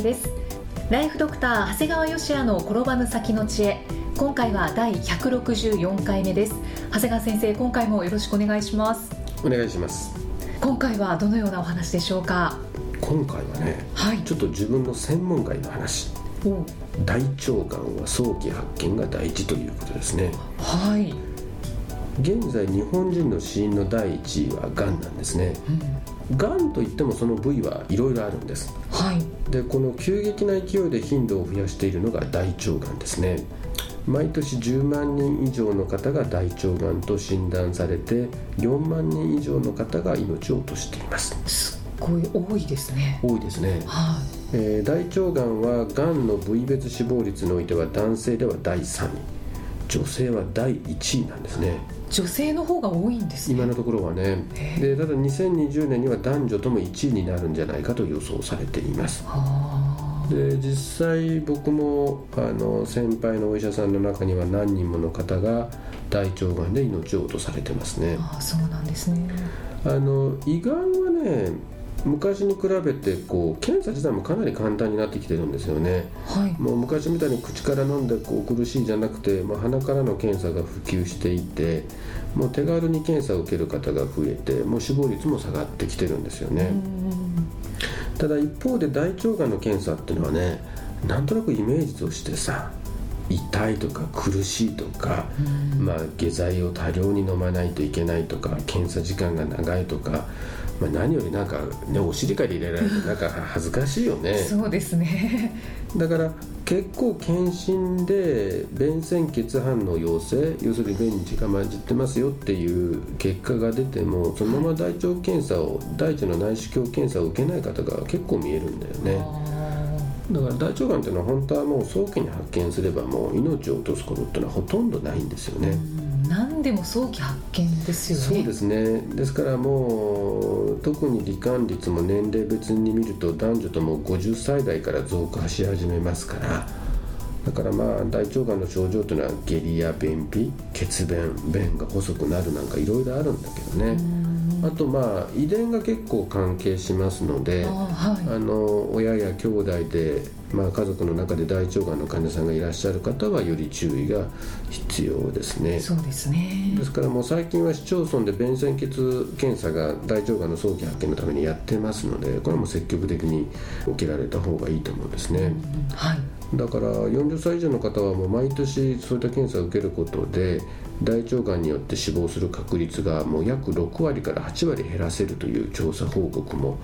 生きみえです。ライフドクター長谷川芳也の転ばぬ先の知恵。今回は第164回目です。長谷川先生、今回もよろしくお願いします。お願いします。今回はどのようなお話でしょうか？今回はねはい。ちょっと自分の専門外の話。お。大腸がんは早期発見が大事ということですね。はい、現在日本人の死因の第一位はがんなんですね。うん、がんといってもその部位はいろいろあるんです。はいでこの急激な勢いで頻度を増やしているのが大腸がんですね。毎年10万人以上の方が大腸がんと診断されて4万人以上の方が命を落としています。すっごい多いですね。多いですね。はえー大腸がんはがんの部位別死亡率においては男性では第3位女性は第1位なんですね。い女性の方が多いんですね。今のところはね。へでただ2020年には男女とも1位になるんじゃないかと予想されています。はで実際僕もあの先輩のお医者さんの中には何人もの方が大腸がんで命を落とされてますね。ああそうなんですね。あの胃がんはね昔に比べてこう検査自体もかなり簡単になってきてるんですよね。はい。もう昔みたいに口から飲んでこう苦しいじゃなくて、まあ、鼻からの検査が普及していてもう手軽に検査を受ける方が増えてもう死亡率も下がってきてるんですようね、ん。ただ一方で大腸がんの検査っていうのはねなんとなくイメージとしてさ痛いとか苦しいとか、うん。まあ、下剤を多量に飲まないといけないとか検査時間が長いとか、まあ、何よりなんか、ね、お尻から入れられると なんか恥ずかしいよね。そうですね。だから結構検診で便潜血反応陽性要するに便に血が混じってますよっていう結果が出てもそのまま大腸検査を大腸の内視鏡検査を受けない方が結構見えるんだよね。あだから大腸がんっていうのは本当はもう早期に発見すればもう命を落とすことっていうのはほとんどないんですよね、何でも早期発見ですよね。そうですね。ですからもう特に罹患率も年齢別に見ると男女とも50歳代から増加し始めますから。だからまあ大腸がんの症状というのは下痢や便秘血便便が細くなるなんかいろいろあるんだけどね。うんあとまあ遺伝が結構関係しますのであはい。あの親や兄弟で、まあ、家族の中で大腸がんの患者さんがいらっしゃる方はより注意が必要ですね。そうですね。ですからもう最近は市町村で便潜血検査が大腸がんの早期発見のためにやってますのでこれも積極的に受けられた方がいいと思うんですね。うん。はい。だから40歳以上の方はもう毎年そういった検査を受けることで大腸がんによって死亡する確率がもう約6割から8割減らせるという調査報告も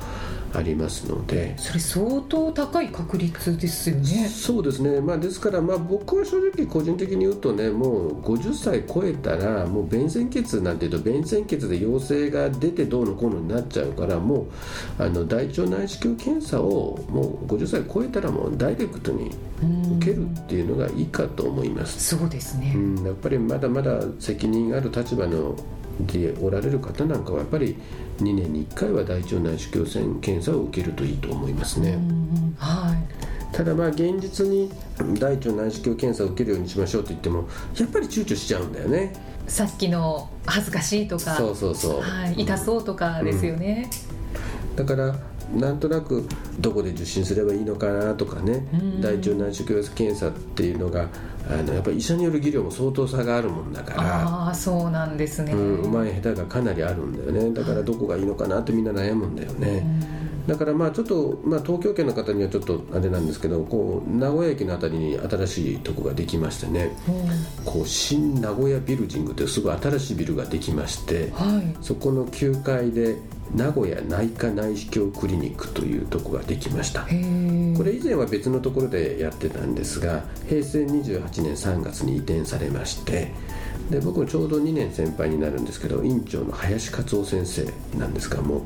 ありますので。それ相当高い確率ですよね。そうですね、まあ、ですから、まあ、僕は正直個人的に言うとねもう50歳超えたらもう便潜血なんていうと便潜血で陽性が出てどうのこうのになっちゃうからもうあの大腸内視鏡検査をもう50歳超えたらもうダイレクトにうん受けるっていうのがいいかと思います。そうですね、うん、やっぱりまだまだ責任ある立場のでおられる方なんかはやっぱり2年に1回は大腸内視鏡検査を受けるといいと思いますね。うんはい。ただまあ現実に大腸内視鏡検査を受けるようにしましょうと言ってもやっぱり躊躇しちゃうんだよね。さっきの恥ずかしいとかそうそうそう、はい、痛そうとかですよね、だからなんとなくどこで受診すればいいのかなとかねうん。大腸内視鏡検査っていうのがあのやっぱり医者による技量も相当差があるもんだから。ああそうなんですね、うん、うまい下手がかなりあるんだよね。だからどこがいいのかなってみんな悩むんだよね、だからまあちょっと、まあ、東京圏の方にはちょっとあれなんですけどこう名古屋駅のあたりに新しいとこができましてね。うん。こう新名古屋ビルジングってすごい新しいビルができましてはい。そこの9階で名古屋内科内視鏡クリニックというとこができました。これ以前は別のところでやってたんですが平成28年3月に移転されましてで僕もちょうど2年先輩になるんですけど院長の林勝夫先生なんですがもう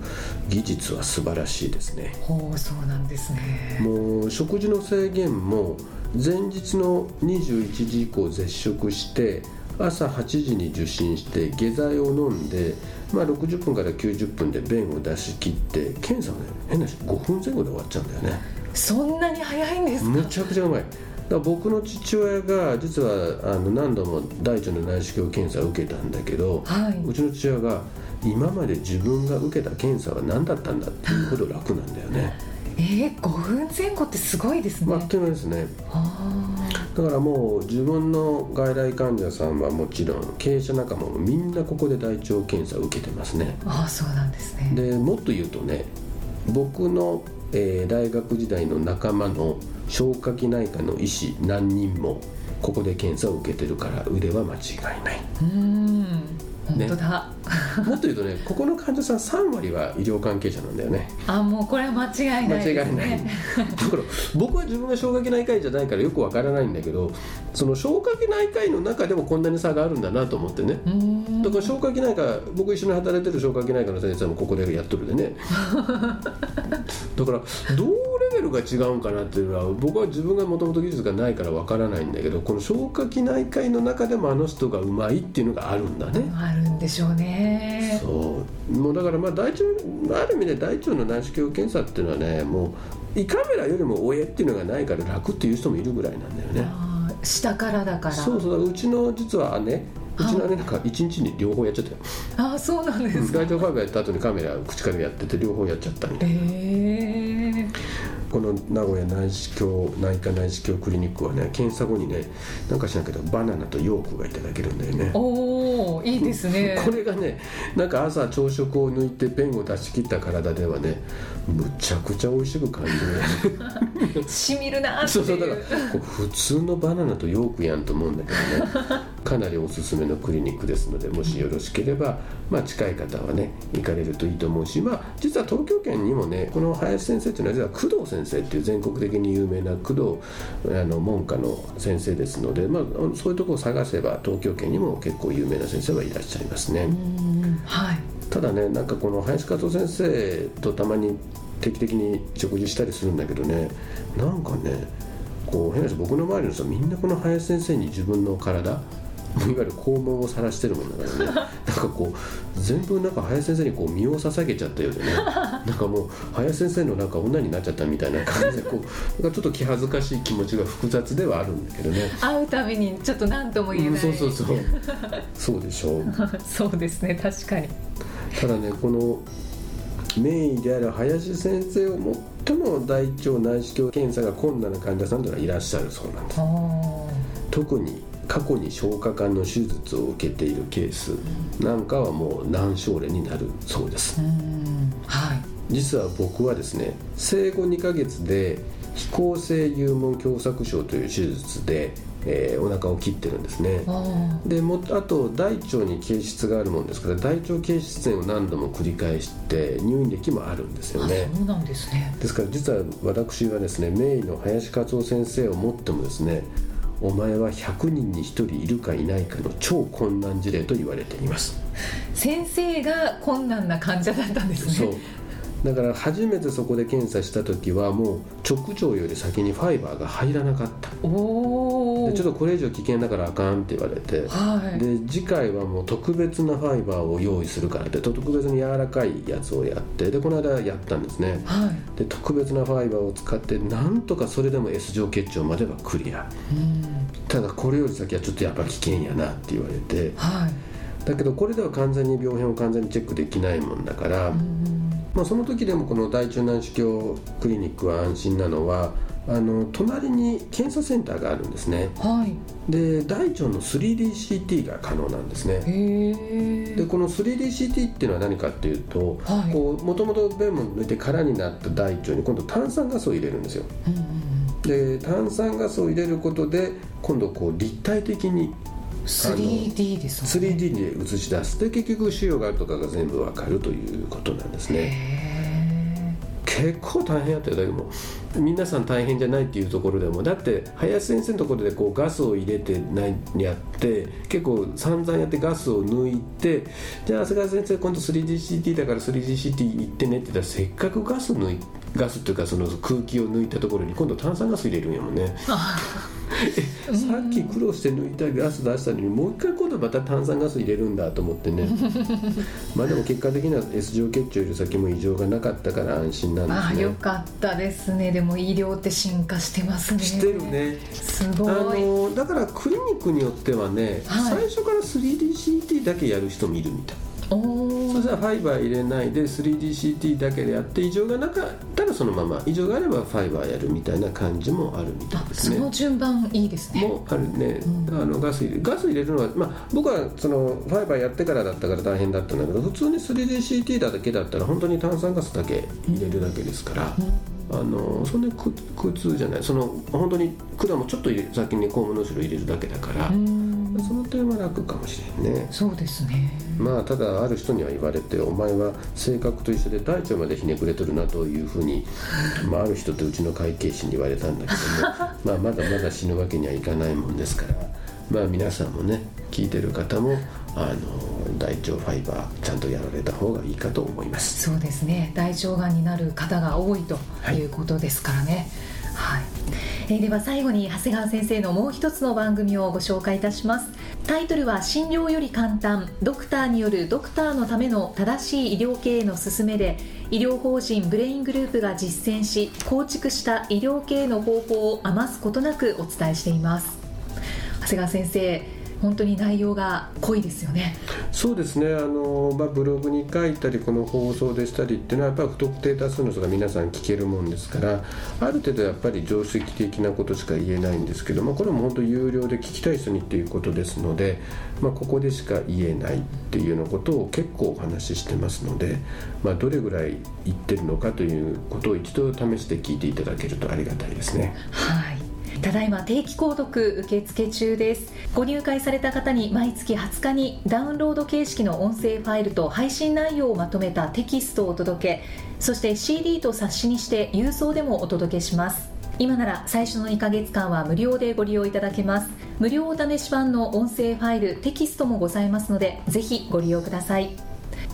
技術は素晴らしいですね。ほうそうなんですね。もう食事の制限も前日の21時以降絶食して朝8時に受診して下剤を飲んで、まあ、60分から90分で便を出し切って検査はね変な話5分前後で終わっちゃうんだよね。そんなに早いんですか？むちゃくちゃうまいだ僕の父親が実はあの何度も大腸の内視鏡検査を受けたんだけど、はい。うちの父親が今まで自分が受けた検査は何だったんだっていうほど楽なんだよね。えー、5分前後ってすごいですね、まああっという間ですね。あだからもう自分の外来患者さんはもちろん経営者仲間もみんなここで大腸検査を受けてますね。ーあーそうなんですね。でもっと言うとね僕の、えー大学時代の仲間の消化器内科の医師何人もここで検査を受けてるから腕は間違いない。うーん本当だ、もっと言うとね ここの患者さん3割は医療関係者なんだよね。あもうこれは間違いないです間違いない。ねだから僕は自分が消化器内科医じゃないからよくわからないんだけどその消化器内科医の中でもこんなに差があるんだなと思ってね。だから消化器内科僕一緒に働いてる消化器内科の先生もここでやっとるでね だからどうレベルが違うんかなっていうのは僕は自分がもともと技術がないからわからないんだけどこの消化器内科医の中でもあの人がうまいっていうのがあるんだね。あるんでしょうね。そう。もうだからまあ大腸ある意味で大腸の内視鏡検査っていうのはねもう胃カメラよりもおえっていうのがないから楽っていう人もいるぐらいなんだよね。下からだから。そうそう。うちの実は姉うちの姉なんか一日に両方やっちゃったよ。あーそうなんですか。大腸ファイバーやった後にカメラ口からやってて両方やっちゃったみたいなええこの名古屋内視鏡内科内視鏡クリニックはね検査後にねなんかしなけどバナナとヨークがいただけるんだよね。おおいいですね。これがねなんか朝朝食を抜いて便を出し切った体ではねむちゃくちゃ美味しく感じるし みるなーってそうそうだいうからこう普通のバナナとヨークやんと思うんだけどねかなりおすすめのクリニックですのでもしよろしければ、まあ、近い方はね行かれるといいと思うし、まあ、実は東京圏にもねこの林先生っていうのは実は工藤先生っていう全国的に有名な工藤あの門下の先生ですので、まあ、そういうところを探せば東京圏にも結構有名な先生はいらっしゃいますね。うんはいただねなんかこの林加藤先生とたまに定期的に食事したりするんだけどねなんかねこう変な話僕の周りの人みんなこの林先生に自分の体いわゆる肛門を晒してるもんだからね。なんかこう全部なんか林先生にこう身を捧げちゃったようでね。なんかもう林先生のなんか女になっちゃったみたいな感じでこうなんかちょっと気恥ずかしい気持ちが複雑ではあるんだけどね。会うたびにちょっと何とも言えうんない、そうそうそう。そうでしょう。そうですね確かに。ただねこの名医である林先生を最も大腸内視鏡検査が困難な患者さんというのはいらっしゃるそうなんです。特に過去に消化管の手術を受けているケースなんかはもう難症例になるそうです。うん。はい。実は僕はですね生後2ヶ月で非構性幽門狭窄症という手術で、えーお腹を切ってるんですね。あでもあと大腸に形質があるもんですから大腸形質炎を何度も繰り返して入院歴もあるんですよね。そうなんですね。ですから実は私はですね名医の林勝夫先生をもってもですねお前は100人に1人いるかいないかの超困難事例と言われています。先生が困難な患者だったんですね。そう。だから初めてそこで検査した時はもう直腸より先にファイバーが入らなかった。おおでちょっとこれ以上危険だからあかんって言われてはい。で次回はもう特別なファイバーを用意するからって特別に柔らかいやつをやってでこの間やったんですね。はい。で特別なファイバーを使ってなんとかそれでも S 状結腸まではクリア。うん。ただこれより先はちょっとやっぱ危険やなって言われてはい。だけどこれでは完全に病変を完全にチェックできないもんだから、うん。まあ、その時でもこの大腸内視鏡クリニックは安心なのはあの隣に検査センターがあるんですね。はい。で大腸の 3DCT が可能なんですね。へえでこの 3DCT っていうのは何かっていうとはい。もともと便も抜いて空になった大腸に今度炭酸ガスを入れるんですよ。うんうんで炭酸ガスを入れることで今度こう立体的に 3D ですね。3D に映し出す。で結局腫瘍があるとかが全部わかるということなんですね。へ結構大変やったよ。だけども皆さん大変じゃないっていうところでもだって林先生のところでこうガスを入れてないやって結構散々やってガスを抜いてじゃあ長谷川先生今度 3DCT だから 3DCT 行ってねって言ったらせっかくガス抜いガスっていうかその空気を抜いたところに今度炭酸ガス入れるんやもんね。さっき苦労して抜いたガス出したのにもう一回今度また炭酸ガス入れるんだと思ってね。まあでも結果的には S 状結腸より先も異常がなかったから安心なんですね。ああよかったですね。でも医療って進化してますね。してるね。すごい。あのだからクリニックによってはね、はい。最初から 3DCT だけやる人もいるみたいそしたらファイバー入れないで 3DCT だけでやって異常がなかったらそのまま。異常があればファイバーやるみたいな感じもあるみたいあですね。その順番いいですね。もあるね、あのガス入れガス入れるのは、まあ、僕はそのファイバーやってからだったから大変だったんだけど普通に 3DCT だけだったら本当に炭酸ガスだけ入れるだけですから、あのそんなに苦苦痛じゃない。その本当に管もちょっと先に肛門の後ろ入れるだけだから、うんその点は楽かもしれんね。そうですね。まあただある人には言われてお前は性格と一緒で大腸までひねくれとるなというふうに、まあ、ある人ってうちの会計士に言われたんだけども まあまだまだ死ぬわけにはいかないもんですからまあ皆さんもね聞いてる方もあの大腸ファイバーちゃんとやられた方がいいかと思います。そうですね。大腸がんになる方が多いということですからね。はい、えでは最後に長谷川先生のもう一つの番組をご紹介いたします。タイトルは診療より簡単。ドクターによるドクターのための正しい医療経営の勧めで医療法人ブレイングループが実践し構築した医療経営の方法を余すことなくお伝えしています。長谷川先生本当に内容が濃いですよね。そうですね。あの、まあ、ブログに書いたりこの放送でしたりっていうのはやっぱり不特定多数の人が皆さん聞けるもんですからある程度やっぱり常識的なことしか言えないんですけどもこれも本当有料で聞きたい人にっていうことですので、まあ、ここでしか言えないっていうようなことを結構お話ししてますので、まあ、どれぐらい言ってるのかということを一度試して聞いていただけるとありがたいですね。はいただいま定期購読受付中です。ご入会された方に毎月20日にダウンロード形式の音声ファイルと配信内容をまとめたテキストをお届けそして CD と冊子にして郵送でもお届けします。今なら最初の2ヶ月間は無料でご利用いただけます。無料お試し版の音声ファイルテキストもございますのでぜひご利用ください。